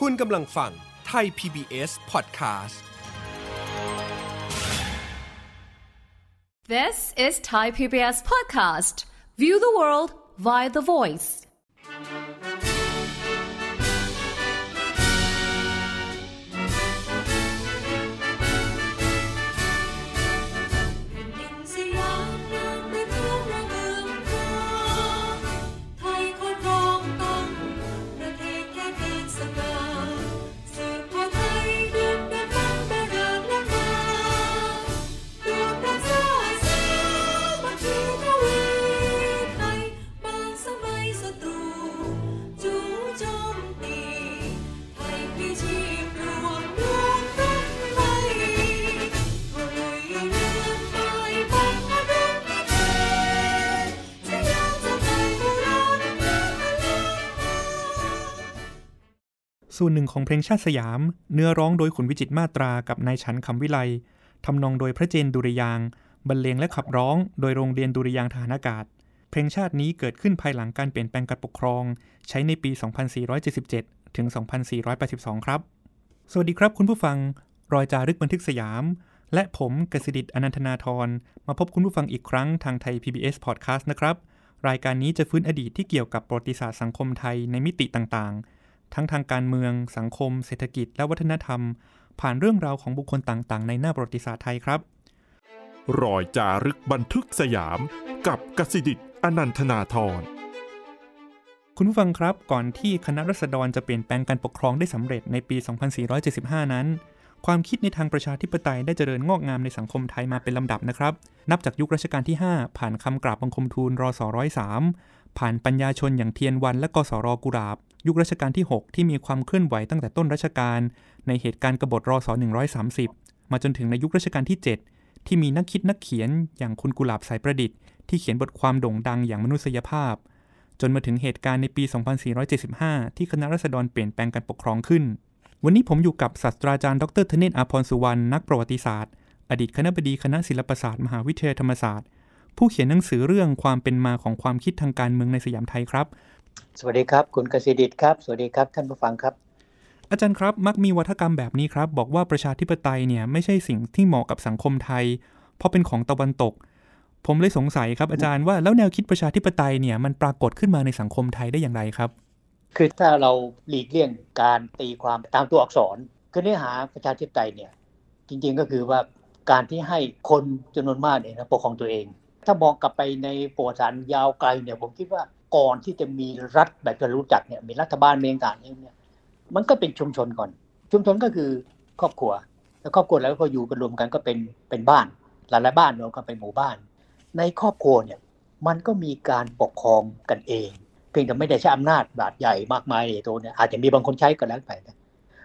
คุณกำลังฟังไทย PBS Podcast This is Thai PBS Podcast. View the world via the voice. ส่วนหนึ่งของเพลงชาติสยาม เนื้อร้องโดยขุนวิจิตมาตรากับนายฉันคำวิไลทำนองโดยพระเจนดุริยางบรรเลงและขับร้อง โดยโรงเรียนดุริยางทหารอากาศ เพลงชาตินี้เกิดขึ้นภายหลังการเปลี่ยนแปลงการปกครอง ใช้ในปี 2477 ถึง 2482 ครับ สวัสดีครับคุณผู้ฟัง รอยจารึกบันทึกสยาม และผมกสิดิตอนันทนาทรมาพบคุณผู้ฟังอีกครั้งทางไทย PBS Podcast นะครับ รายการนี้จะฟื้นอดีตที่เกี่ยวกับประวัติศาสตร์สังคมไทยในมิติต่างๆ ทั้งทางการเมือง สังคม เศรษฐกิจ และวัฒนธรรม ผ่านเรื่องราวของบุคคลต่างๆ ในหน้าประวัติศาสตร์ไทยครับรอยจารึกบันทึกสยาม กับกสิดิตอนันทนาทรคุณผู้ฟังครับก่อนที่คณะรัษฎรจะเปลี่ยนแปลงการปกครองได้สำเร็จในปี 2475 นั้น ความคิดในทางประชาธิปไตยได้เจริญงอกงามในสังคมไทยมาเป็นลำดับนะครับ นับจากยุครัชกาลที่ 5 ผ่านคำกราบบังคมทูลรศ103ผ่านปัญญาชนอย่างเทียนวันและกสรกุราบ ยุครัชกาลที่ 6 ที่มีความเคลื่อนไหวตั้งแต่ต้นรัชกาลในเหตุการณ์กบฏรอศ130 มาจนถึงในยุครัชกาลที่ 7 ที่มีนักคิดนักเขียนอย่างคุณกุหลาบสายประดิษฐ์ ที่เขียนบทความโด่งดังอย่างมนุษยภาพ จนมาถึงเหตุการณ์ในปี 2475 ที่คณะรัษฎรเปลี่ยนแปลงการปกครองขึ้น วันนี้ผมอยู่กับศาสตราจารย์ดรธเนศอาพรสุวรรณนักประวัติศาสตร์ อดีตคณะบดีคณะศิลปศาสตร์มหาวิทยาลัยธรรมศาสตร์ผู้เขียนหนังสือเรื่องความเป็นมาของความคิดทางการเมืองในสยามไทยครับ สวัสดีครับ คุณกสิดิตครับ สวัสดีครับท่านผู้ฟังครับ อาจารย์ครับมักมีวัฒกรรมแบบนี้ครับ บอกว่าประชาธิปไตยเนี่ยไม่ใช่สิ่งที่เหมาะกับสังคมไทย เพราะเป็นของตะวันตก ผมเลยสงสัยครับอาจารย์ว่าแล้วแนวคิดประชาธิปไตยเนี่ยมันปรากฏขึ้นมาในสังคมไทยได้อย่างไรครับ คือถ้าเราหลีกเลี่ยงการตีความตามตัวอักษรคือเนื้อหาประชาธิปไตยเนี่ยจริงๆก็คือว่าการที่ให้คนจำนวนมากเนี่ยนะปกครองตัวเอง ถ้ามองกลับไปในประวัติศาสตร์ยาวไกลเนี่ยผมคิดว่า ก่อนที่จะมีรัฐแบบที่เรารู้จักเนี่ยมีรัฐบาลเมีต่างๆเนี่ยมันก็เป็นชุมชนก่อน ชุมชนก็คือครอบครัว แล้วครอบครัวแล้วก็อยู่กันรวมกันก็เป็นเป็นบ้านหลายๆบ้านรวมกันเป็นหมู่บ้าน ในครอบครัวเนี่ยมันก็มีการปกครองกันเอง เพียงแต่ไม่ได้ใช้อำนาจบาดใหญ่มากมายใหญ่โตเนี่ยอาจจะมีบางคนใช้ก็แล้วไปนะ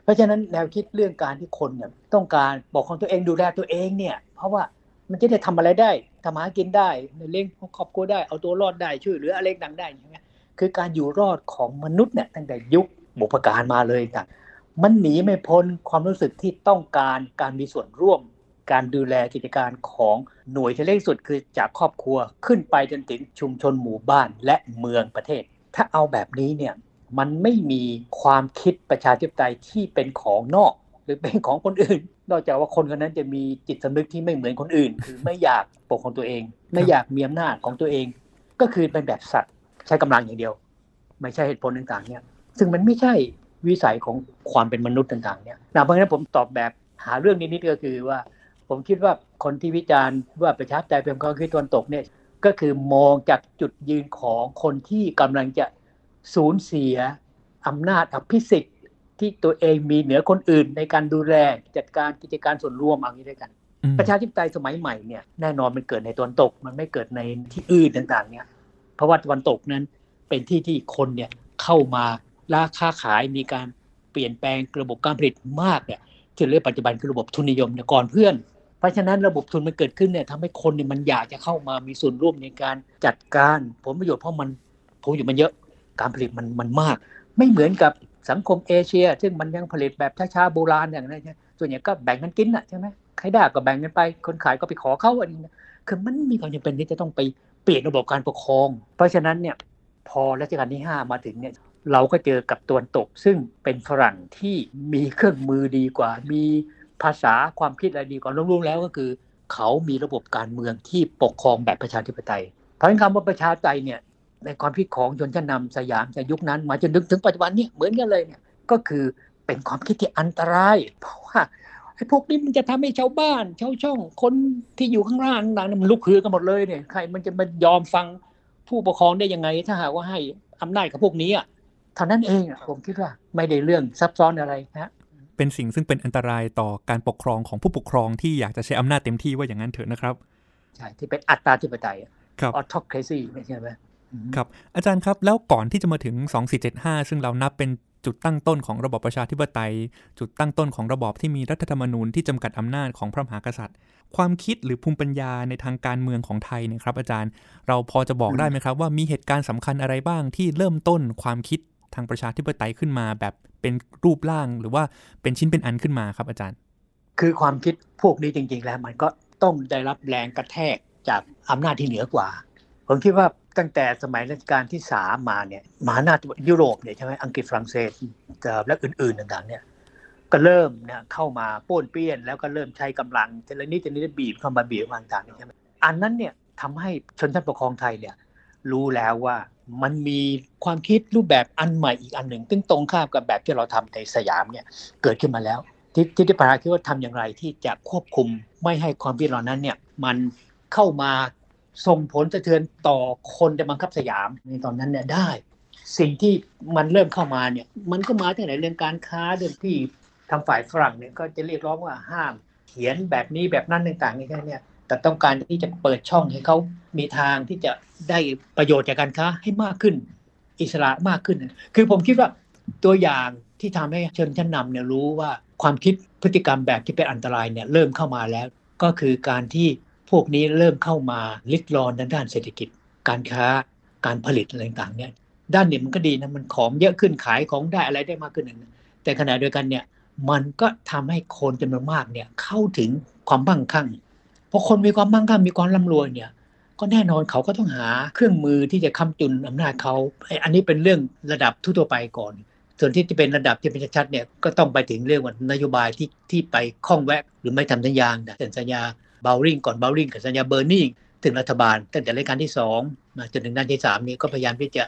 เพราะฉะนั้นแนวคิดเรื่องการที่คนเนี่ยต้องการปกครองตัวเองดูแลตัวเองเนี่ย เพราะว่ามันจะได้ทำอะไรได้ ทำหากินได้เลี้ยงครอบครัวได้เอาตัวรอดได้ช่วยเหลืออะไรต่างได้ใช่ไหมคือการอยู่รอดของมนุษย์เนี่ยตั้งแต่ยุคบุพการมาเลยต่างมันหนีไม่พ้นความรู้สึกที่ต้องการการมีส่วนร่วม การดูแลกิจการของหน่วยที่เล็กสุดคือจากครอบครัวขึ้นไปจนถึงชุมชนหมู่บ้านและเมืองประเทศ ถ้าเอาแบบนี้เนี่ยมันไม่มีความคิดประชาธิปไตยที่เป็นของนอก หรือเป็นของคนอื่น นอกจากว่าคนคนนั้นจะมีจิตสำนึกที่ไม่เหมือนคนอื่น คือไม่อยากปกครองตัวเอง ไม่อยากมีอำนาจของตัวเอง ก็คือเป็นแบบสัตว์ใช้กำลังอย่างเดียว ไม่ใช่เหตุผลต่างๆ เนี่ย ซึ่งมันไม่ใช่วิสัยของความเป็นมนุษย์ต่างๆ เนี่ยนะเพราะฉะนั้นผมตอบแบบหาเรื่องนิดๆก็คือว่า ผมคิดว่าคนที่วิจารณ์ว่าประชาธิปไตยเป็นความคิดตะวันตกเนี่ยก็คือมองจากจุดยืนของคนที่กำลังจะสูญเสียอำนาจอภิสิทธิ์ ที่ตัวเองมีเหนือคนอื่นในการดูแลจัดการกิจการส่วนรวมเอางี้ด้วยกันอืมประชาธิปไตยสมัยใหม่เนี่ยแน่นอนมันเกิดในตะวันตก มันไม่เกิดในที่อื่นต่างๆ เนี่ย เพราะว่าตะวันตกนั้นเป็นที่ที่คนเนี่ยเข้ามาล่าค้าขายมีการเปลี่ยนแปลงระบบการผลิตมากเนี่ยที่เรียกปัจจุบันคือระบบทุนนิยมเนี่ยก่อนเพื่อนเพราะฉะนั้นระบบทุนมันเกิดขึ้นเนี่ยทำให้คนเนี่ยมันอยากจะเข้ามามีส่วนร่วมในการจัดการผลประโยชน์เพราะมันผลประโยชน์มันเยอะการผลิตมันมันมาก ไม่เหมือนกับ สังคมเอเชีย ซึ่งมันยังผลิตแบบช้าๆโบราณอย่างนั้นใช่ไหมส่วนใหญ่ก็แบ่งกันกินน่ะใช่ไหมใครได้ก็แบ่งกันไป คนขายก็ไปขอเขาอันนี้คือมันมีความจำเป็นที่จะต้องไปเปลี่ยนระบบการปกครอง เพราะฉะนั้นเนี่ยพอรัชกาลที่ 5 มาถึงเนี่ยเราก็เจอกับตะวันตก ซึ่งเป็นฝรั่งที่มีเครื่องมือดีกว่า มีภาษาความคิดอะไรดีกว่ารวมๆแล้วก็คือ เขามีระบบการเมืองที่ปกครองแบบประชาธิปไตยเพราะฉะนั้นคำว่าประชาธิปไตยเนี่ย ในความคิดของชนชั้นนำสยามจากยุคนั้น มาจนถึงถึงปัจจุบันนี่ยเหมือนกันเลยเนี่ยก็คือเป็นความคิดที่อันตราย เพราะว่าไอ้พวกนี้มันจะทำให้ชาวบ้านชาวช่องคนที่อยู่ข้างล่างต่างๆมันลุกฮือกันหมดเลยเนี่ยใครมันจะมายอมฟังผู้ปกครองได้ยังไง ถ้าหากว่าให้อำนาจกับพวกนี้อะเท่านั้นเองผมคิดว่าไม่ได้เรื่องซับซ้อนอะไรนะเป็นสิ่งซึ่งเป็นอันตรายต่อการปกครองของผู้ปกครองที่อยากจะใช้อำนาจเต็มที่ว่าอย่างนั้นเถอะนะครับ ใช่ ที่เป็นอัตราธิปไตยครับออทอครซีใช่ไหม ครับอาจารย์ครับแล้วก่อนที่จะมาถึง 2475 ซึ่งเรานับเป็นจุดตั้งต้นของระบอบประชาธิปไตย จุดตั้งต้นของระบอบที่มีรัฐธรรมนูญที่จำกัดอำนาจของพระมหากษัตริย์ ความคิดหรือภูมิปัญญาในทางการเมืองของไทยเนี่ยครับ อาจารย์เราพอจะบอกได้ไหมครับ ว่ามีเหตุการณ์สำคัญอะไรบ้างที่เริ่มต้นความคิดทางประชาธิปไตยขึ้นมาแบบเป็นรูปร่างหรือว่าเป็นชิ้นเป็นอันขึ้นมาครับอาจารย์ คือความคิดพวกนี้จริง ๆ แล้วมันก็ต้องได้รับแรงกระแทกจากอำนาจที่เหนือกว่า ผมคิดว่า ตั้งแต่สมัยรัชกาลที่สามมาเนี่ยมหาอำนาจยุโรปเนี่ยใช่ไหมอังกฤษฝรั่งเศสและอื่นๆต่างๆ เนี่ย ก็เริ่มเนี่ยเข้ามาป้นเปี้ยน แล้วก็เริ่มใช้กำลังทีละนิดทีละนิดบีบเข้ามาบีบมาต่างๆเนี่ใช่ไหมอันนั้นเนี่ยทำให้ชนชั้นปกครองไทยเนี่ยรู้แล้วว่ามันมีความคิดรูปแบบอันใหม่อีกอันหนึ่งซึ่งตรงข้ามกับแบบที่เราทำในสยามเนี่ยเกิดขึ้นมาแล้ว ที่ที่ที่ปาราคิดว่าทำอย่างไรที่จะควบคุมไม่ให้ความคิดเหล่านั้นเนี่ยมันเข้ามา ส่งผลสะเทือนต่อคนในบังคับสยามในตอนนั้นเนี่ยได้ สิ่งที่มันเริ่มเข้ามาเนี่ย มันก็มาตั้งแต่เรื่องการค้าเรื่องที่ทางฝ่ายฝรั่งเนี่ยก็จะเรียกร้องว่าห้ามเขียนแบบนี้แบบนั้นต่างๆนี่แค่เนี่ยแต่ต้องการที่จะเปิดช่องให้เขามีทางที่จะได้ประโยชน์จากการค้าให้มากขึ้น อิสระมากขึ้น คือผมคิดว่าตัวอย่างที่ทำให้ชนชั้นนำเนี่ยรู้ว่าความคิดพฤติกรรมแบบที่เป็นอันตรายเนี่ยเริ่มเข้ามาแล้ว ก็คือการที่ พวกนี้เริ่มเข้ามาลิดรอนด้านเศรษฐกิจ การค้าการผลิตอะไรต่างๆเนี่ยด้านนี้มันก็ดีนะมันของเยอะขึ้นขายของได้อะไรได้มากขึ้นนะแต่ขณะเดียวกันเนี่ยมันก็ทำให้คนจำนวนมากเนี่ยเข้าถึงความมั่งคั่งพอคนมีความมั่งคั่งมีความร่ำรวยเนี่ยก็แน่นอนเขาก็ต้องหาเครื่องมือที่จะค้ำจุนอำนาจเขาไออันนี้เป็นเรื่องระดับทั่วไปก่อน ส่วนที่จะเป็นระดับที่เป็นชัดๆเนี่ยก็ต้องไปถึงเรื่องว่านโยบายที่ที่ไปข้องแวะหรือไม่ทำสัญญาแต่เซ็นสัญญา เบลริงก่อนเบลริงกับสัญญาเบอร์นิงถึงรัฐบาล ตั้งแต่รายการที่สองมาจนถึงด้านที่สามนี้ก็พยายามที่จะ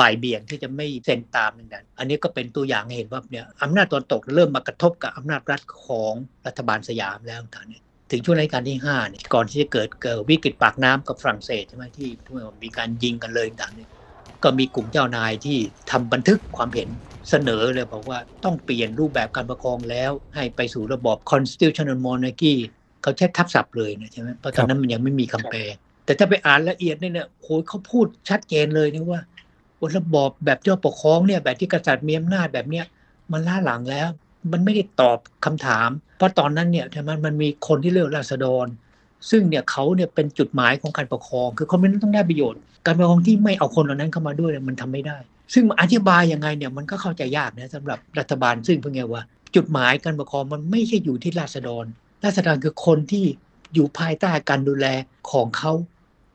บ่ายเบี่ยงที่จะไม่เซ็นตามนั่นนะอันนี้ก็เป็นตัวอย่างเห็นว่าเนี่ยอำนาจตะวันตกเริ่มมากระทบกับอำนาจรัฐของรัฐบาลสยามแล้วต่างนี่ยถึงช่วงรัชกาลที่5เนี่ยก่อนที่จะเกิดเกิดวิกฤตปากน้ำกับฝรั่งเศสใช่ไหมที่ที่มีการยิงกันเลยต่างเนี่ยก็มีกลุ่มเจ้านายที่ทำบันทึกความเห็นเสนอเลยบอกว่าต้องเปลี่ยนรูปแบบการปกครองแล้ว ให้ไปสู่ระบอบ constitutional monarchy เขาใช้ทับศัพท์เลยนะใช่ไหมเพราะตอนนั้นมันยังไม่มีคำแปล แต่ถ้าไปอ่านละเอียดเนี่ยเนี่ยโอ้ยเขาพูดชัดเจนเลยนะว่าว่าระบอบแบบที่เราปกครองเนี่ย แบบที่กษัตริย์มีอำนาจแบบเนี้ยมันล้าหลังแล้ว มันไม่ได้ตอบคำถาม เพราะตอนนั้นเนี่ยใช่ไหมมันมีคนที่เลือกราษฎร ซึ่งเนี่ยเขาเนี่ยเป็นจุดหมายของการปกครอง คือคนนั้นต้องได้ประโยชน์ การปกครองที่ไม่เอาคนเหล่านั้นเข้ามาด้วยเนี่ยมันทำไม่ได้ ซึ่งอธิบายยังไงเนี่ยมันก็เข้าใจยากนะสำหรับรัฐบาลซึ่งเพิ่งไงว่า จุดหมายการปกครองมันไม่ใช่อยู่ที่ราษฎร ราษฎรคือคนที่อยู่ภายใต้การดูแลของเขา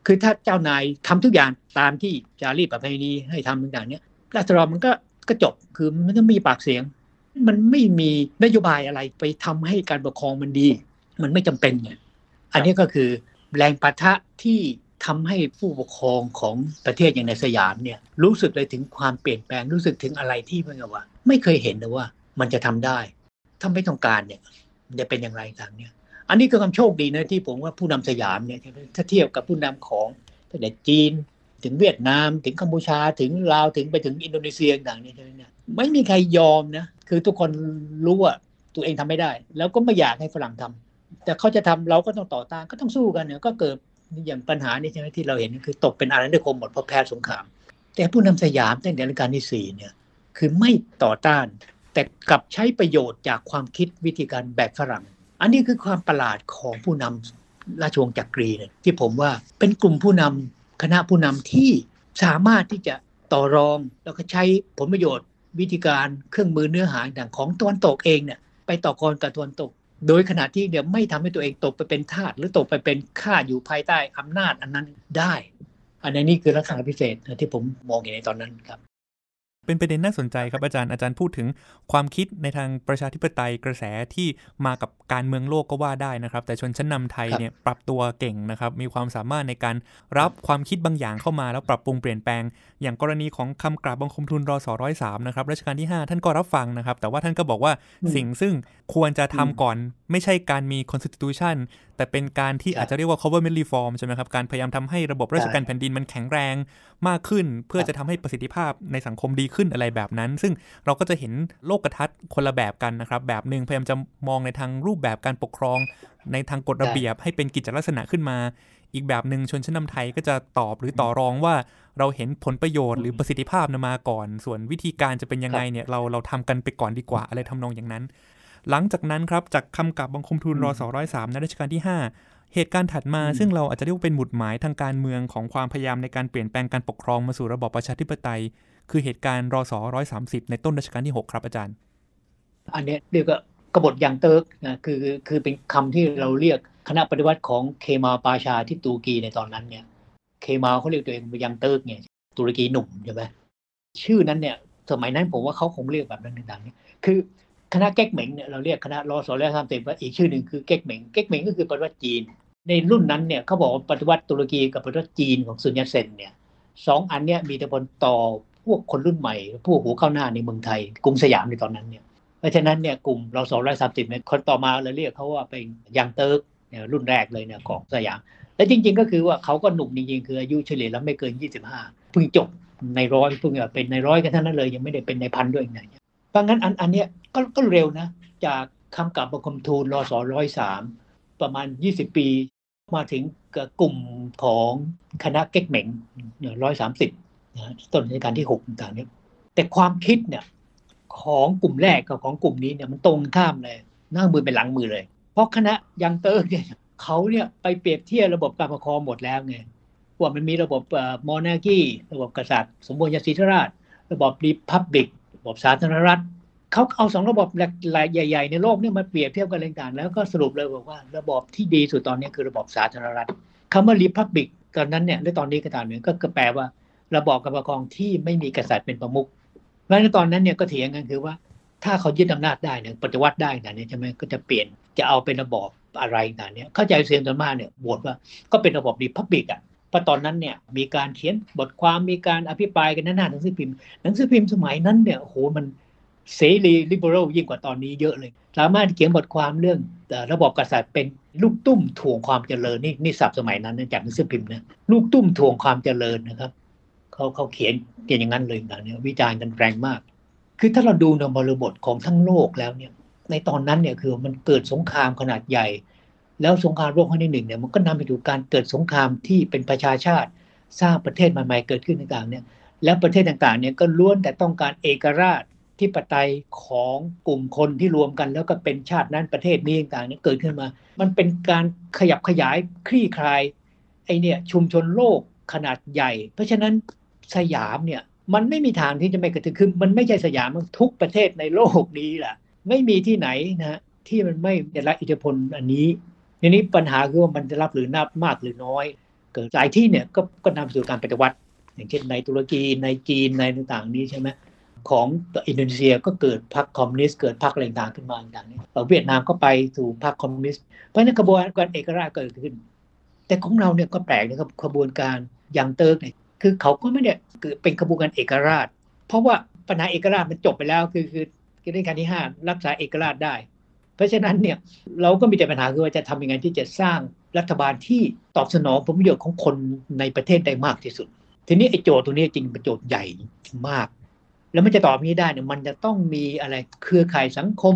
คือถ้าเจ้านายทำทุกอย่างตามที่จารีตประเพณีให้ทำต่างๆเนี่ยราษฎรมันก็ก็จบคือมันต้องมีปากเสียง มันไม่มีนโยบายอะไรไปทำให้การปกครองมันดี มันไม่จำเป็นไงอันนี้ก็คือแรงปะทะที่ทำให้ผู้ปกครองของประเทศอย่างในสยามเนี่ยรู้สึกเลยถึงความเปลี่ยนแปลงรู้สึกถึงอะไรที่เมื่อว่า ไม่เคยเห็นนะว่า มันจะทำได้ถ้าไม่ต้องการเนี่ย จะเป็นอย่างไรต่างเนี่ยอันนี้คือความโชคดีนะที่ผมว่าผู้นำสยามเนี่ยถ้าเทียบกับผู้นำของตั้งแต่จีน ถึงเวียดนาม ถึงกัมพูชาถึงลาวถึงไปถึงอินโดนีเซียต่างเนี่ยไมเนี่ยไม่มีใครยอมนะคือทุกคนรู้ว่าตัวเองทำไม่ได้ แล้วก็ไม่อยากให้ฝรั่งทำแต่เขาจะทำเราก็ต้องต่อต้านก็ต้องสู้กันเนี่ยก็เกิดอย่างปัญหานี้ใช่ไหมที่เราเห็นคือตกเป็นอาณานิคมหมดเพราะแพ้สงคราม แต่ผู้นำสยามตั้งแต่รัชกาลที่สี่เนี่ยคือไม่ต่อต้าน แต่กลับใช้ประโยชน์จากความคิดวิธีการแบบฝรั่ง อันนี้คือความประหลาดของผู้นำราชวงศ์จักรีเนี่ยที่ผมว่าเป็นกลุ่มผู้นำคณะผู้นำที่สามารถที่จะต่อรองแล้วก็ใช้ผลประโยชน์ วิธีการเครื่องมือเนื้อหาต่างของตะวันตกเองเนี่ยไปต่อกรกับตะวันตก โดยขณะที่เดี๋ยวไม่ทำให้ตัวเองตกไปเป็นทาสหรือตกไปเป็นข้าอยู่ภายใต้อำนาจอันนั้นได้ อันนี้คือลักษณะพิเศษที่ผมมองเห็นในตอนนั้นครับ เป็นประเด็นน่าสนใจครับอาจารย์อาจารย์พูดถึงความคิดในทางประชาธิปไตยกระแสที่มากับการเมืองโลกก็ว่าได้นะครับ แต่ชนชั้นนำไทยครับเนี่ยปรับตัวเก่งนะครับ มีความสามารถในการรับความคิดบางอย่างเข้ามาแล้วปรับปรุงเปลี่ยนแปลง อย่างกรณีของคำกราบบังคมทูลรอสร้อยสามนะครับรัชกาลที่ 5 ท่านก็รับฟังนะครับ แต่ว่าท่านก็บอกว่าอืมสิ่งซึ่งควรจะทำอืมก่อน ไม่ใช่การมี constitution แต่เป็นการที่ครับอาจจะเรียกว่า government reform ใช่ไหมครับ การพยายามทำให้ระบบราชการแผ่นดินมันแข็งแรงมากขึ้น เพื่อครับจะทำให้ประสิทธิภาพในสังคมดีขึ้นอะไรแบบนั้น ซึ่งเราก็จะเห็นโลกทัศน์คนละแบบกันนะครับ แบบหนึ่งพยายามจะมองในทางรูปแบบการปกครอง ในทางกฎระเบียบให้เป็นกิจลักษณะขึ้นมา อีกแบบหนึ่งชนชั้นนำไทยก็จะตอบหรือต่อรองว่าเราเห็นผลประโยชน์หรือประสิทธิภาพนำมาก่อน ส่วนวิธีการจะเป็นยังไงเนี่ยเราเราทำกันไปก่อนดีกว่าอะไรทำนองอย่างนั้น หลังจากนั้นครับจากคำกราบบังคมทูลรอสร้อยสามในรัชกาลที่ 5 เหตุการณ์ถัดมาอืมซึ่งเราอาจจะเรียกว่าเป็นหมุดหมายทางการเมืองของความพยายามในการเปลี่ยนแปลงการปกครองมาสู่ระบอบประชาธิปไตย คือเหตุการณ์รอสร้อยสามสิบในต้นรัชกาลที่ 6 ครับอาจารย์ อันเนี้ยเรียกว่ากบฏ Young Turk นะคือคือเป็นคำที่เราเรียกคณะปฏิวัติของเคมาลปาชาที่ตุรกีในตอนนั้นเนี่ย เคมาลเขาเรียกตัวเองว่า Young Turk เนี่ยตุรกีหนุ่มใช่ไหมชื่อนั้นเนี่ย สมัยนั้นผมว่าเขาคงเรียกแบบนั้นดังๆเนี่ยคือ คณะเก๊กเหม็งเนี่ยเราเรียกคณะรอสอและทำเต็มว่าอีกชื่อหนึ่งคือเก๊กเหม็งเก๊กเหม็งก็คือปฏิวัติจีน ในรุ่นนั้นเนี่ยเขาบอกว่าปฏิวัติตุรกีกับปฏิวัติจีนของซุนยัตเซนเนี่ยสองอันเนี่ยมีแต่ผลต่อพวกคนรุ่นใหม่ พวกหัวก้าวหน้าในเมืองไทย กรุงสยามในตอนนั้นเนี่ยเพราะฉะนั้นเนี่ยกลุ่มราสองร้อยสามสิเนี่ยคนต่อมาเลยเรียกเขาว่าเป็นยังเติร์กเนี่ยรุ่นแรกเลยเนี่ยของสยามและจริง ๆ ก็คือว่าเขาก็หนุ่มจริงๆคืออายุเฉลี่ยแล้วไม่เกิน 25เพิ่งจบในร้อยเพิ่งเป็นในร้อยกันเท่านั้นเลยยังไม่ได้เป็นในพันด้วยนะ เพราะงั้นอันอันเนี้ยก็ก็เร็วนะ จากคำกลับบังคมทูลรอสอร้อยสามประมาณ 20 ปี มาถึงกลุ่มของคณะเก๊กเหม็งร้อยสามสิบนะต้นรัชกาลที่หกต่างๆเนี่ยแต่ความคิดเนี่ยของกลุ่มแรกกับของกลุ่มนี้เนี่ยมันตรงข้ามเลยหน้ามือเป็นหลังมือเลย เพราะคณะยังเตอร์เนี่ยเขาเนี่ยไปเปรียบเทียบระบบการปกครองหมดแล้วไงว่ามันมีระบบมอนาคีระบบกษัตริย์ สมบูรณาญาสิทธิราช ระบบรีพับบิก บบสาธารณรัฐเขาเอาสองระบบหลายใหญ่ ๆ ในโลกเนี่ยมาเปรียบเทียบกันอะไรต่างๆแล้วก็สรุปเลยบอกว่าระบบที่ดีสุดตอนนี้คือระบบสาธารณรัฐคำว่ารีพับบิกตอนนั้นเนี่ยและตอนนี้ก็ตามเนี่ยก็แปลว่า ระบอบการปกครองที่ไม่มีกษัตริย์เป็นประมุขเพราะฉะนั้นตอนนั้นเนี่ยก็เถียงกันคือว่า ถ้าเขายึดอำนาจได้เนี่ยปฏิวัติได้เนี่ยใช่ไหมก็จะเปลี่ยนจะเอาเป็นระบอบอะไรต่างเนี่ยเข้าใจเสียงส่วนมากเนี่ยโหวตว่าก็เป็นระบบรีพับบิกอะ เพราะตอนนั้นเนี่ยมีการเขียนบทความมีการอภิปรายกันหน้าหนังสือพิมพ์หนังสือพิมพ์สมัยนั้นเนี่ยโอ้โหมันเสรีลิเบอรัลยิ่งกว่าตอนนี้เยอะเลย สามารถเขียนบทความเรื่องระบบกษัตริย์เป็นลูกตุ้มถ่วงความเจริญนี่นี่ศัพท์สมัยนั้นจากหนังสือพิมพ์นะลูกตุ้มถ่วงความเจริญนะครับเขาเขาเขียนเขียนอย่างนั้นเลยต่างเนี่ยวิจารณ์กันแรงมาก คือถ้าเราดูในบริบทของทั้งโลกแล้วเนี่ยในตอนนั้นเนี่ยคือมันเกิดสงครามขนาดใหญ่ แล้วสงครามโลกครั้งที่หนึ่งเนี่ยมันก็นำไปสู่การเกิดสงครามที่เป็นประชาชาติสร้างประเทศใหม่ๆเกิดขึ้นต่างๆเนี่ยแล้วประเทศต่างๆเนี่ยก็ล้วนแต่ต้องการเอกราชที่ปไตยของกลุ่มคนที่รวมกัน แล้วก็เป็นชาตินั้นประเทศนี้ต่างๆเนี่ยเกิดขึ้นมา มันเป็นการขยับขยายคลี่คลายไอเนี่ยชุมชนโลกขนาดใหญ่ เพราะฉะนั้นสยามเนี่ยมันไม่มีทางที่จะไม่กระเทือนคือมันไม่ใช่สยามมันทุกประเทศในโลกนี้แหละไม่มีที่ไหนนะที่มันไม่ได้รับอิทธิพลอันนี้ ทีนี้ปัญหาคือว่ามันจะรับหรือนับมากหรือน้อย เกิดหลายที่เนี่ยก็ก็นำไปสู่การปฏิวัติ อย่างเช่นในตุรกีในจีนในต่างๆ นี้ใช่ไหมของอินโดนีเซียก็เกิดพรรคคอมมิวนิสต์เกิดพรรคอะไรต่างขึ้นมาต่างนี้เอ่อเวียดนามก็ไปสู่พรรคคอมมิวนิสต์เพราะนั้นกระบวนการเอกราชเกิดขึ้น แต่ของเราเนี่ยก็แปลกนะครับขบวนการยังเติร์กเนี่ยคือเขาก็ไม่ได้คือเป็นขบวนการเอกราช เพราะว่าปัญหาเอกราชมันจบไปแล้วคือคือคือในการที่ห้ารักษาเอกราชได้ เพราะฉะนั้นเนี่ยเราก็มีแต่ปัญหาคือว่าจะทำยังไงที่จะสร้างรัฐบาลที่ตอบสนองผลประโยชน์ของคนในประเทศได้มากที่สุด ทีนี้ไอ้โจทย์ตรงนี้จริงเป็นโจทย์ใหญ่มาก แล้วมันจะตอบนี้ได้เนี่ยมันจะต้องมีอะไรเครือข่ายสังคม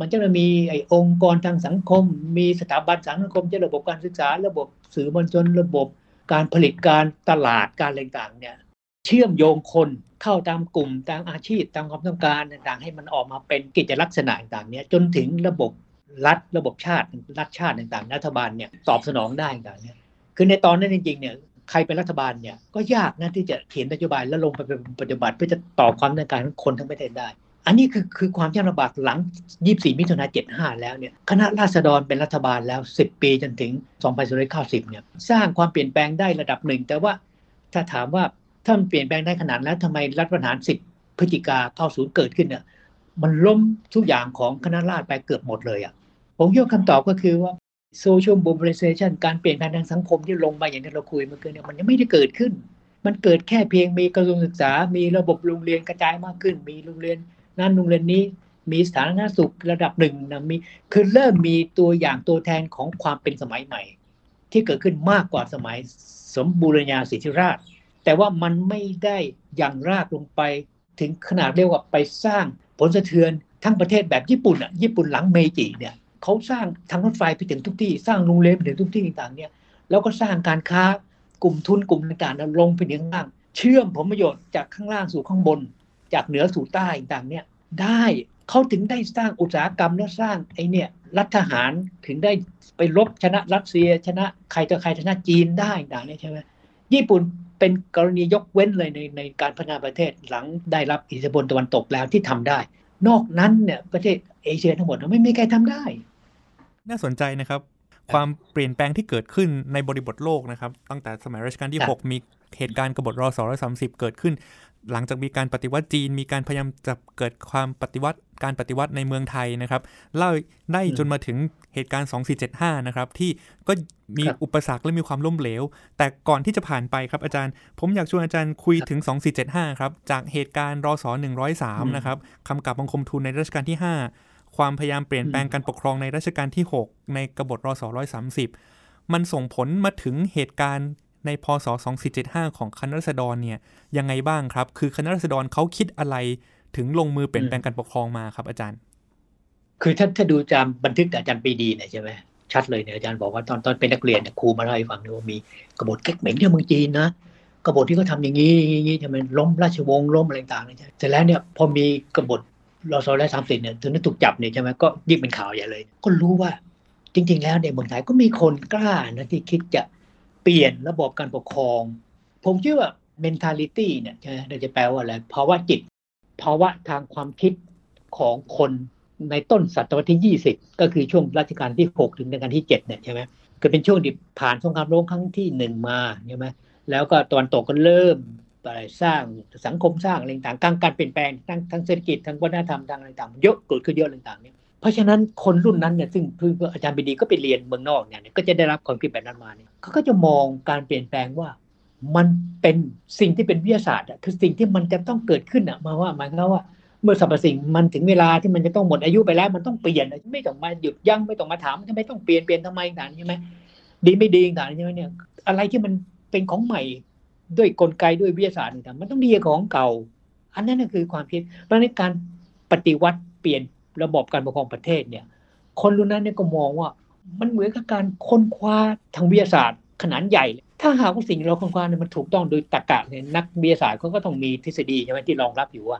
มันจะมีไอ้องค์กรทางสังคม มีสถาบันสังคมจะระบบการศึกษา ระบบสื่อมวลชน ระบบการผลิตการตลาดการอะไรต่างเนี่ย เชื่อมโยงคนเข้าตามกลุ่มตามอาชีพตามความต้องการต่างๆ ให้มันออกมาเป็นกิจลักษณะต่างๆเนี่ยจนถึงระบบรัฐระบบชาติรัฐชาติต่างๆ รัฐบาลเนี่ยตอบสนองได้ต่างๆเนี่ยคือในตอนนั้นจริงๆเนี่ยใครเป็นรัฐบาลเนี่ยก็ยากนะที่จะเขียนนโยบายแล้วลงไปเป็นปฏิบัติเพื่อจะตอบความต้องการของคนทั้งประเทศได้ อันนี้คือคือความยากลำบากหลัง 24 มิถุนายน 75 แล้วเนี่ยคณะราษฎรเป็นรัฐบาลแล้ว 10 ปีจนถึง2490 เนี่ยสร้างความเปลี่ยนแปลงได้ระดับหนึ่ง แต่ว่าถ้าถามว่า ถ้ามันเปลี่ยนแปลงได้ขนาดแล้วทำไมรัฐประหาร10พฤศจิกาเข้าศูนย์เกิดขึ้นเนี่ยมันล้มทุกอย่างของคณะราษฎรไปเกือบหมดเลยอะผมคิดว่าคำตอบก็คือว่า social mobilization การเปลี่ยนแปลงทางสังคมที่ลงไปอย่างที่เราคุยเมื่อกี้เนี่ยมันยังไม่ได้เกิดขึ้น มันเกิดแค่เพียงมีกระทรวงศึกษา มีระบบโรงเรียนกระจายมากขึ้น มีโรงเรียนนั่นโรงเรียนนี้ มีสาธารณสุขระดับหนึ่งนะมีคือเริ่มมีตัวอย่างตัวแทนของความเป็นสมัยใหม่ ที่เกิดขึ้นมากกว่าสมัยสมบูรณาสิทธิราช แต่ว่ามันไม่ได้อย่างรากลงไป ถึงขนาดเรียกว่าไปสร้างผลสะเทือนทั้งประเทศแบบญี่ปุ่นอะญี่ปุ่นหลังเมจิเนี่ยเขาสร้างทางรถไฟไปถึงทุกที่ สร้างโรงเรียนไปถึงทุกที่ต่างๆเนี่ยแล้วก็สร้างการค้ากลุ่มทุนกลุ่มต่างๆลงไปถึงข้างล่างเชื่อมผลประโยชน์จากข้างล่างสู่ข้างบน จากเหนือสู่ใต้ต่างๆเนี่ยได้เขาถึงได้สร้างอุตสาหกรรมและสร้างไอเนี่ยรัฐทหารถึงได้ไปรบชนะรัสเซียชนะใครต่อใครชนะจีนได้ต่างๆเนี่ยใช่ไหมญี่ปุ่น เป็นกรณียกเว้นเลยในในการพัฒนาประเทศหลังได้รับอิทธิพลตะวันตกแล้วที่ทำได้ นอกนั้นเนี่ยประเทศเอเชียทั้งหมดไม่มีใครทำได้ น่าสนใจนะครับ ความเปลี่ยนแปลงที่เกิดขึ้นในบริบทโลกนะครับ ตั้งแต่สมัยรัชกาลที่ 6 มีเหตุการณ์กบฏรอสร้อยสามสิบเกิดขึ้น หลังจากมีการปฏิวัติจีน มีการพยายามจะเกิดความปฏิวัติการปฏิวัติในเมืองไทยนะครับเล่าได้จนมาถึงเหตุการณ์ 2475 นะครับ ที่ก็มีครับอุปสรรคและมีความล้มเหลว แต่ก่อนที่จะผ่านไปครับอาจารย์ ผมอยากชวนอาจารย์คุยถึง 2475 ครับ จากเหตุการณ์รอส103 นะครับคำกราบบังคมทูลในรัชกาลที่ 5 ความพยายามเปลี่ยนแปลงการปกครองในรัชกาลที่ 6 ในกบฏรศ130 มันส่งผลมาถึงเหตุการณ์ ในพศ 2475 ของคณะรัษฎรเนี่ยยังไงบ้างครับ คือคณะรัษฎรเขาคิดอะไรถึงลงมือเปลี่ยนแปลงการปกครองมาครับอาจารย์ คือถ้าถ้าดูจำบันทึกอาจารย์ปรีดีเนี่ยใช่ไหมชัดเลยเนี่ยอาจารย์บอกว่าตอนตอนเป็นนักเรียนเนี่ยครูมาเล่าให้ฟังเนี่ยว่ามีกบฏเก๊กเหม็งที่เมืองจีนนะกบฏที่เขาทำอย่างนี้อย่างนี้ใช่ไหมล้มราชวงศ์ล้มอะไรต่างๆเนี่ยใช่ไหมเสร็จแล้วเนี่ยพอมีกบฏรอซอและสามสิบเนี่ยถึงได้ถูกจับเนี่ยใช่ไหมก็ยิ่งเป็นข่าวใหญ่เลย ก็รู้ว่าจริง ๆ แล้วในเมืองไทยก็มีคนกล้านะที่คิดจะ เปลี่ยนระบบการปกครอง ผมเชื่อว่า mentality เนี่ยใช่ไหมเราจะแปลว่าอะไรภาวะจิตภาวะทางความคิดของคนในต้นศตวรรษที่ 20 ก็คือช่วงรัชกาลที่ 6 ถึงรัชกาลที่ 7 เนี่ยใช่ไหมคือเป็นช่วงที่ผ่านสงครามโลกครั้งที่หนึ่งมาใช่ไหมแล้วก็ตะวันตกก็เริ่มอะไรสร้างสังคมสร้างอะไรต่างการการเปลี่ยนแปลงทั้งทั้งเศรษฐกิจทั้งวัฒนธรรมทางอะไรต่างเยอะเกิดขึ้นเยอะอะไรต่างเนี่ย ราะฉะนั้นคนรุ่นนั้นเนี่ยซึ่งคืออาจารย์ปดีก็ไปเรียนเมืองนอกเนี่ยก็จะได้รับความคิดแบบนั้นมาเนี่ยเขาก็จะมองการเปลี่ยนแปลงว่า มันเป็นสิ่งที่เป็นวิทยาศาสตร์คือสิ่งที่มันจะต้องเกิดขึ้นอะมาว่าหมายความว่าเมื่อสรรพสิ่งมันถึงเวลาที่มันจะต้องหมดอายุไปแล้วมันต้องเปลี่ยนไม่ต้องมาหยุดยั้งไม่ต้องมาถามทำไมต้องเปลี่ยนเปลี่ยนทำไมต่างใช่ไหมดีไม่ดีต่างใช่ไหมเนี่ยอะไรที่มันเป็นของใหม่ด้วยกลไกด้วยวิทยาศาสตร์ต่างมันต้องดีกว่าของเก่า อันนั้นนะคือความคิดเพราะฉะนั้นการปฏิวัติเปลี่ยน ระบบการปกครองประเทศเนี่ย คนรุ่นนั้นเนี่ยก็มองว่ามันเหมือนกับการค้นคว้าทางวิทยาศาสตร์ขนาดใหญ่ ถ้าหากว่าสิ่งเราค้นคว้าเนี่ยมันถูกต้องโดยตรรกะเนี่ยนักวิทยาศาสตร์เขาก็ต้องมีทฤษฎีใช่ไหมที่รองรับอยู่ว่า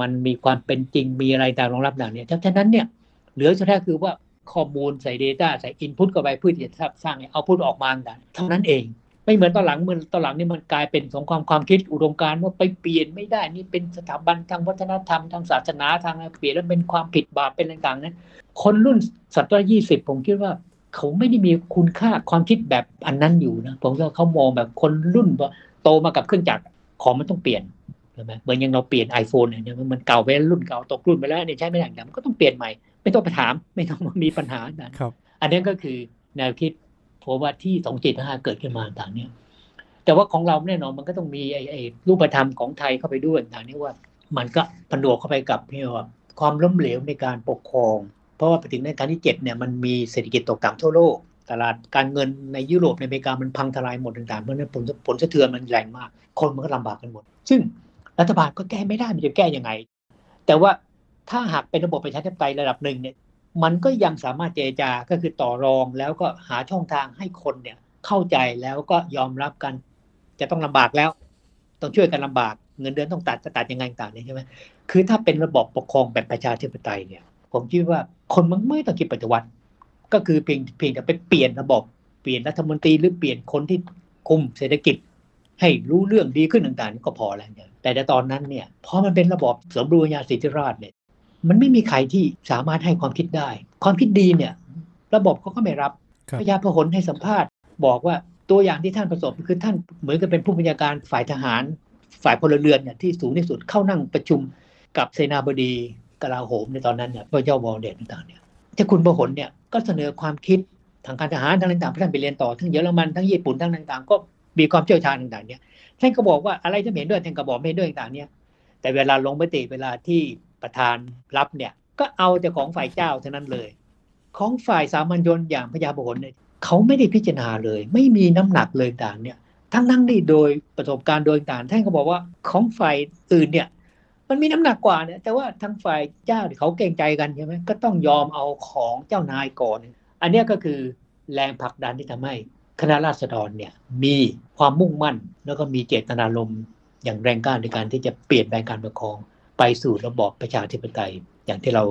มันมีความเป็นจริงมีอะไรต่างรองรับต่างเนี่ยฉะนั้นเนี่ยเหลือสุดท้ายคือว่าข้อมูลใส่ Data ใส่ Input เข้าไปเพื่อที่จะสร้างเอาพุทออกมาต่างเท่านั้นเอง ไม่เหมือนตอนหลังเมื่อตอนหลังนี่มันกลายเป็นสงครามความคิดอุดมการณ์ว่าไปเปลี่ยนไม่ได้นี่เป็นสถาบันทางวัฒนธรรมทางศาสนาทางอะไรเปลี่ยนแล้วเป็นความผิดบาปเป็นอะไรต่างๆนั้นคนรุ่นศตวรรษยี่สิบผมคิดว่า เขาไม่ได้มีคุณค่าความคิดแบบอันนั้นอยู่นะผมว่าเขามองแบบคนรุ่นว่าโตมากับเครื่องจักรของมันต้องเปลี่ยนใช่ไหมเหมือนอย่างเราเปลี่ยน iPhone เนี่ยมันเก่าไปแล้วรุ่นเก่าตกรุ่นไปแล้วเนี่ยใช้ไม่ได้แล้วมันก็ต้องเปลี่ยนใหม่ ไม่ต้องไปถาม ไม่ต้องมามีปัญหานะครับอันนี้ก็คือแนวคิด ผมว่าที่สองจิตห้าเกิดขึ้นมาต่างเนี่ยแต่ว่าของเราแน่นอนมันก็ต้องมีไอ้ไอ้รูปธรรมของไทยเข้าไปด้วยต่างนี้ว่า มันก็ผนวกเข้าไปกับพี่ว่าความล้มเหลวในการปกครอง เพราะว่าไปถึงในการที่เจ็ดเนี่ยมันมีเศรษฐกิจตกต่ำทั่วโลกตลาดการเงินในยุโรปในอเมริกามันพังทลายหมดต่างๆเพราะฉะนั้นผลผลสะเทือนมันแรงมาก คนมันก็ลำบากกันหมด ซึ่งรัฐบาลก็แก้ไม่ได้มันจะแก้ยังไง แต่ว่าถ้าหากเป็นระบบประชาธิปไตยระดับหนึ่งเนี่ย มันก็ยังสามารถเจรจาก็คือต่อรองแล้วก็หาช่องทางให้คนเนี่ยเข้าใจแล้วก็ยอมรับกัน จะต้องลำบากแล้ว ต้องช่วยกันลำบากเงินเดือนต้องตัดจะตัดยังไงต่างเนี่ยใช่ไหมคือถ้าเป็นระบบปกครองแบบประชาธิปไตยเนี่ย ผมคิดว่าคนมันไม่ต้องคิดปฏิวัติ ก็คือเพียงเพียงแต่ไปเปลี่ยนระบบเปลี่ยนรัฐมนตรีหรือเปลี่ยนคนที่คุมเศรษฐกิจ ให้รู้เรื่องดีขึ้นต่างๆก็พอแล้วเนี่ยแต่ตอนนั้นเนี่ยพอมันเป็นระบบสมบูรณาสิทธิราชเนี่ย มันไม่มีใครที่สามารถให้ความคิดได้ ความคิดดีเนี่ย ระบบเขาก็ไม่รับครับพระยาพหลให้สัมภาษณ์บอกว่าตัวอย่างที่ท่านประสบคือท่านเหมือนกับเป็นผู้บัญชาการฝ่ายทหาร ฝ่ายพลเรือนเนี่ยที่สูงที่สุดเข้านั่งประชุมกับเสนาบดีกลาโหมในตอนนั้นเนี่ยพระเจ้าวอลเดนต่างๆเนี่ยที่คุณประหลเนี่ยก็เสนอความคิดทางการทหารทางต่างๆท่านไปเรียนต่อทั้งเยอรมันทั้งญี่ปุ่นทั้งต่างๆ ก็มีความเชี่ยวชาญต่างๆเนี่ยท่านก็บอกว่าอะไรที่เห็นด้วยท่านก็บอกไม่เห็นด้วยต่างๆเนี่ยแต่เวลาลงมติเวลาที่ ประธานรับเนี่ยก็เอาแต่ของฝ่ายเจ้าเท่านั้นเลย ของฝ่ายสามัญชนอย่างพญาพหลเนี่ยเขาไม่ได้พิจารณาเลย ไม่มีน้ำหนักเลยต่างเนี่ยทั้งนั่งนี่โดยประสบการณ์โดยต่างท่านก็บอกว่าของฝ่ายอื่นเนี่ยมันมีน้ำหนักกว่าเนี่ยแต่ว่าทางฝ่ายเจ้าเขาเกรงใจกันใช่ไหมก็ต้องยอมเอาของเจ้านายก่อน อันนี้ก็คือแรงผลักดันที่ทำให้คณะราษฎรเนี่ยมีความมุ่งมั่น แล้วก็มีเจตนารมณ์อย่างแรงกล้าในการที่จะเปลี่ยนแปลงการปกครอง ไปสู่ระบอบประชาธิปไตย อย่างที่เรา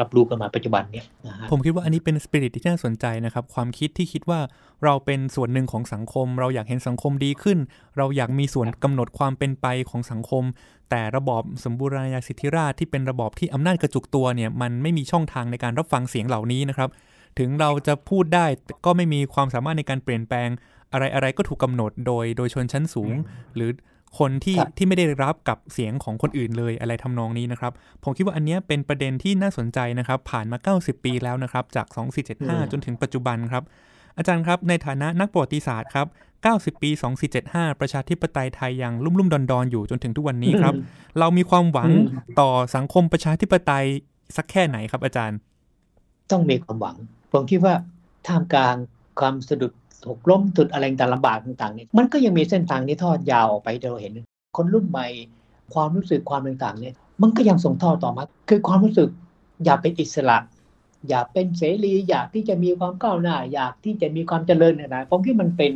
รับรู้กันมาปัจจุบันเนี่ยนะฮะผมคิดว่าอันนี้เป็นสปิริตที่น่าสนใจนะครับ ความคิดที่คิดว่าเราเป็นส่วนหนึ่งของสังคม เราอยากเห็นสังคมดีขึ้น เราอยากมีส่วนกำหนดความเป็นไปของสังคม แต่ระบอบสมบูรณาญาสิทธิราชย์ที่เป็นระบอบที่อำนาจกระจุกตัวเนี่ยมันไม่มีช่องทางในการรับฟังเสียงเหล่านี้นะครับ ถึงเราจะพูดได้ก็ไม่มีความสามารถในการเปลี่ยนแปลง อะไรอะไรก็ถูกกำหนดโดยโดยชนชั้นสูง หรือ คนที่ครับที่ไม่ได้รับกับเสียงของคนอื่นเลยอะไรทำนองนี้นะครับ ผมคิดว่าอันเนี้ยเป็นประเด็นที่น่าสนใจนะครับ ผ่านมา 90 ปีแล้วนะครับ จาก 2475 จนถึงปัจจุบันครับ อาจารย์ครับในฐานะนักประวัติศาสตร์ครับ 90 ปี 2475 ประชาธิปไตยไทยยังลุ่มลุ่มดอนดอนๆอยู่จนถึงทุกวันนี้ครับ เรามีความหวังอืมต่อสังคมประชาธิปไตยสักแค่ไหนครับอาจารย์ ต้องมีความหวัง ผมคิดว่าท่ามกลางความสะดุด หกล้มจุดอะไรต่างลำบากต่างๆเนี่ยมันก็ยังมีเส้นทางที่ทอดยาวออกไปที่เราเห็น คนรุ่นใหม่ความรู้สึกความต่างๆเนี่ยมันก็ยังส่งทอดต่อมา คือความรู้สึกอยากเป็นอิสระ อยากเป็นเสรี อยากที่จะมีความก้าวหน้า อยากที่จะมีความเจริญนะผมคิดมันเป็น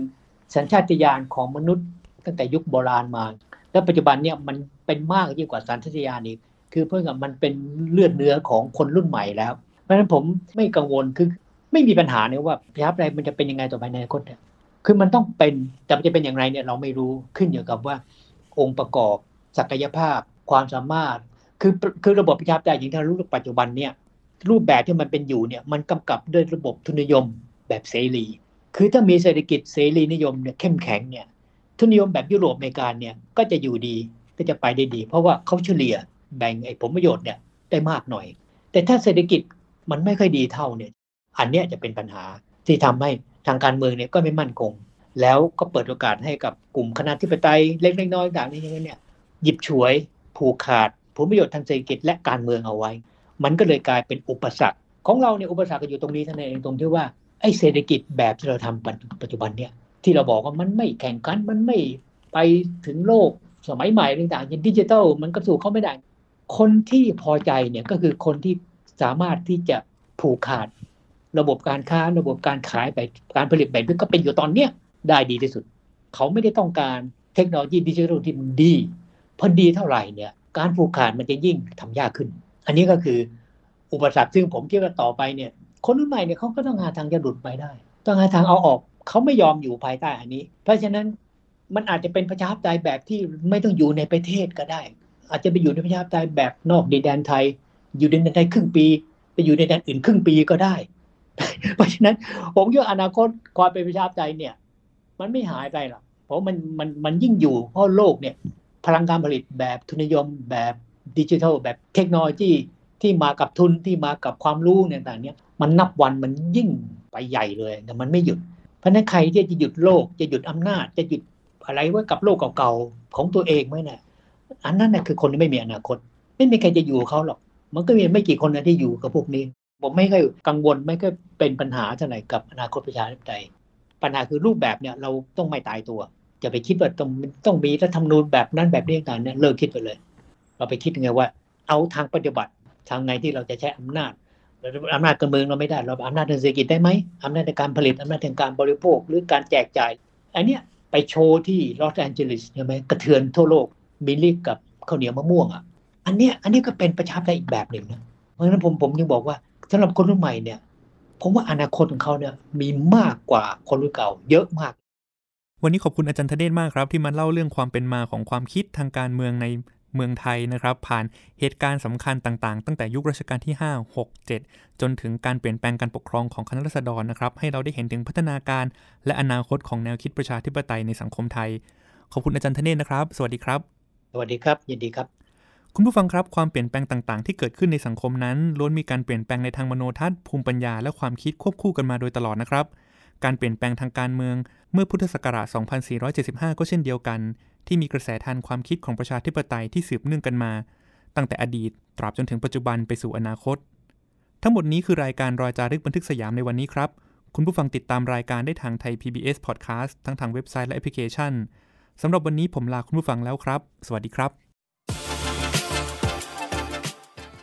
สัญชาตญาณของมนุษย์ ตั้งแต่ยุคโบราณมา แล้วปัจจุบันเนี่ยมันเป็นมากยิ่งกว่าสัญชาตญาณอีกคือเพื่อกับมันเป็นเลือดเนื้อของคนรุ่นใหม่แล้ว เพราะฉะนั้นผมไม่กังวลคือ ไม่มีปัญหาเนี่ยว่าประชาธิปไตยมันจะเป็นยังไงต่อไปในอนาคตเนี่ยคือมันต้องเป็นแต่มันจะเป็นอย่างไรเนี่ยเราไม่รู้ขึ้นอยู่กับว่า องค์ประกอบ ศักยภาพ ความสามารถ คือคือระบบประชาธิปไตยอย่างที่เรารู้ปัจจุบันเนี่ยรูปแบบที่มันเป็นอยู่เนี่ยมันกำกับด้วยระบบทุนนิยมแบบเสรี คือถ้ามีเศรษฐกิจเสรีนิยมเนี่ยเข้มแข็งเนี่ยทุนนิยมแบบยุโรปอเมริกาเนี่ยก็จะอยู่ดีก็จะไปได้ดี เพราะว่าเขาเฉลี่ยแบ่งไอ้ผลประโยชน์เนี่ยได้มากหน่อย แต่ถ้าเศรษฐกิจมันไม่ค่อยดีเท่าเนี่ย อันเนี้ยจะเป็นปัญหาที่ทำให้ทางการเมืองเนี่ยก็ไม่มั่นคง แล้วก็เปิดโอกาสให้กับกลุ่มคณะธิปไตยเล็กๆน้อยๆต่างๆนี่เนี่ยหยิบฉวยผูกขาดผลประโยชน์ทางเศรษฐกิจและการเมืองเอาไว้ มันก็เลยกลายเป็นอุปสรรค ของเราเนี่ยอุปสรรคก็อยู่ตรงนี้ท่านเองตรงที่ว่าไอ้เศรษฐกิจแบบที่เราทำปัจจุบันเนี่ยที่เราบอกว่ามันไม่แข่งขันมันไม่ไปถึงโลกสมัยใหม่ต่างๆอย่างดิจิทัลมันก็สู่เขาไม่ได้ คนที่พอใจเนี่ยก็คือคนที่สามารถที่จะผูกขาด ระบบการค้าระบบการขายแบบการผลิตแบบนี้ก็เป็นอยู่ตอนเนี้ยได้ดีที่สุด เขาไม่ได้ต้องการเทคโนโลยีดิจิทัลที่มันดีพอดีเท่าไหร่เนี่ยการผูกขาดมันจะยิ่งทำยากขึ้น อันนี้ก็คืออุปสรรคซึ่งผมคิดว่าต่อไปเนี่ย คนรุ่นใหม่เนี่ยเขาก็ต้องหาทางจะหลุดไปได้ ต้องหาทางเอาออกเขาไม่ยอมอยู่ภายใต้อันนี้ เพราะฉะนั้นมันอาจจะเป็นประชาธิปไตยแบบที่ไม่ต้องอยู่ในประเทศก็ได้ อาจจะไปอยู่ในประชาธิปไตยแบบนอกดินแดนไทย อยู่ในดินแดนไทยครึ่งปี ไปอยู่ในแดนอื่นครึ่งปีก็ได้ เพราะฉะนั้น ผมคิดว่าอนาคตความเป็นประชาธิปไตยเนี่ย มันไม่หายไปหรอกเพราะมันมันมันยิ่งอยู่ เพราะโลกเนี่ย พลังการผลิตแบบทุนนิยมแบบดิจิทัลแบบเทคโนโลยีที่มากับทุนที่มากับความรู้เนี่ยต่างเนี่ยมันนับวันมันยิ่งไปใหญ่เลยแต่มันไม่หยุด เพราะนั้นใครที่จะหยุดโลกจะหยุดอำนาจ จะหยุดอะไรไว้กับโลกเก่าๆของตัวเองไว้เนี่ยอันนั้นน่ะคือคนที่ไม่มีอนาคต ไม่มีใครจะอยู่เขาหรอก มันก็มีไม่กี่คนนะที่อยู่กับพวกนี้ ผมไม่ค่อยกังวลไม่ค่อยเป็นปัญหาเท่าไหร่กับอนาคตประชาธิปไตยปัญหาคือรูปแบบเนี่ยเราต้องไม่ตายตัวอย่าไปคิดว่าต้องต้องมีรัฐธรรมนูญแบบนั้นแบบนี้ต่างเนี่ยเลิกคิดไปเลย เราไปคิดยังไงว่า เอาทางปฏิบัติทางไงที่เราจะใช้อำนาจอำนาจการเมืองเราไม่ได้ เราอำนาจทางเศรษฐกิจได้ไหมอำนาจในการผลิตอำนาจทางการบริโภค หรือการแจกจ่าย อันเนี้ยไปโชว์ที่ลอสแอนเจลิสใช่ไหมกระเทือนทั่วโลกมิลลิกับข้าวเหนียวมะม่วงอะอันเนี้ยอันนี้ก็เป็นประชาธิปไตยอีกแบบหนึ่งนะเพราะฉะนั้นผมผมยังบอกว่า สำหรับคนรุ่นใหม่เนี่ยผมว่าอนาคตของเขาเนี่ยมีมากกว่าคนรุ่นเก่า เยอะมาก วันนี้ขอบคุณอาจารย์ธเดชมากครับ ที่มาเล่าเรื่องความเป็นมาของความคิดทางการเมืองในเมืองไทยนะครับ ผ่านเหตุการณ์สำคัญต่างๆ ตั้งแต่ยุครัชกาลที่ 5 6 7 จนถึงการเปลี่ยนแปลงการปกครองของคณะราษฎรนะครับ ให้เราได้เห็นถึงพัฒนาการ และอนาคตของแนวคิดประชาธิปไตยในสังคมไทย ขอบคุณอาจารย์ธเนศนะครับ สวัสดีครับ สวัสดีครับ ยินดีครับ คุณผู้ฟังครับความเปลี่ยนแปลงต่างๆ ที่เกิดขึ้นในสังคมนั้นล้วนมีการเปลี่ยนแปลงในทางมโนทัศน์ภูมิปัญญาและความคิดควบคู่กันมาโดยตลอดนะครับ การเปลี่ยนแปลงทางการเมือง เมื่อพุทธศักราช 2475 ก็เช่นเดียวกัน ที่มีกระแสทานความคิดของประชาธิปไตยที่สืบเนื่องกันมา ตั้งแต่อดีต ตราบจนถึงปัจจุบันไปสู่อนาคต ทั้งหมดนี้คือรายการรอยจารึกบันทึกสยามในวันนี้ครับคุณผู้ฟังติดตามรายการได้ทาง Thai PBS Podcast ทั้งทางเว็บไซต์และแอปพลิเคชันสำหรับวันนี้ผมลาคุณผู้ฟังแล้วครับ สวัสดีครับ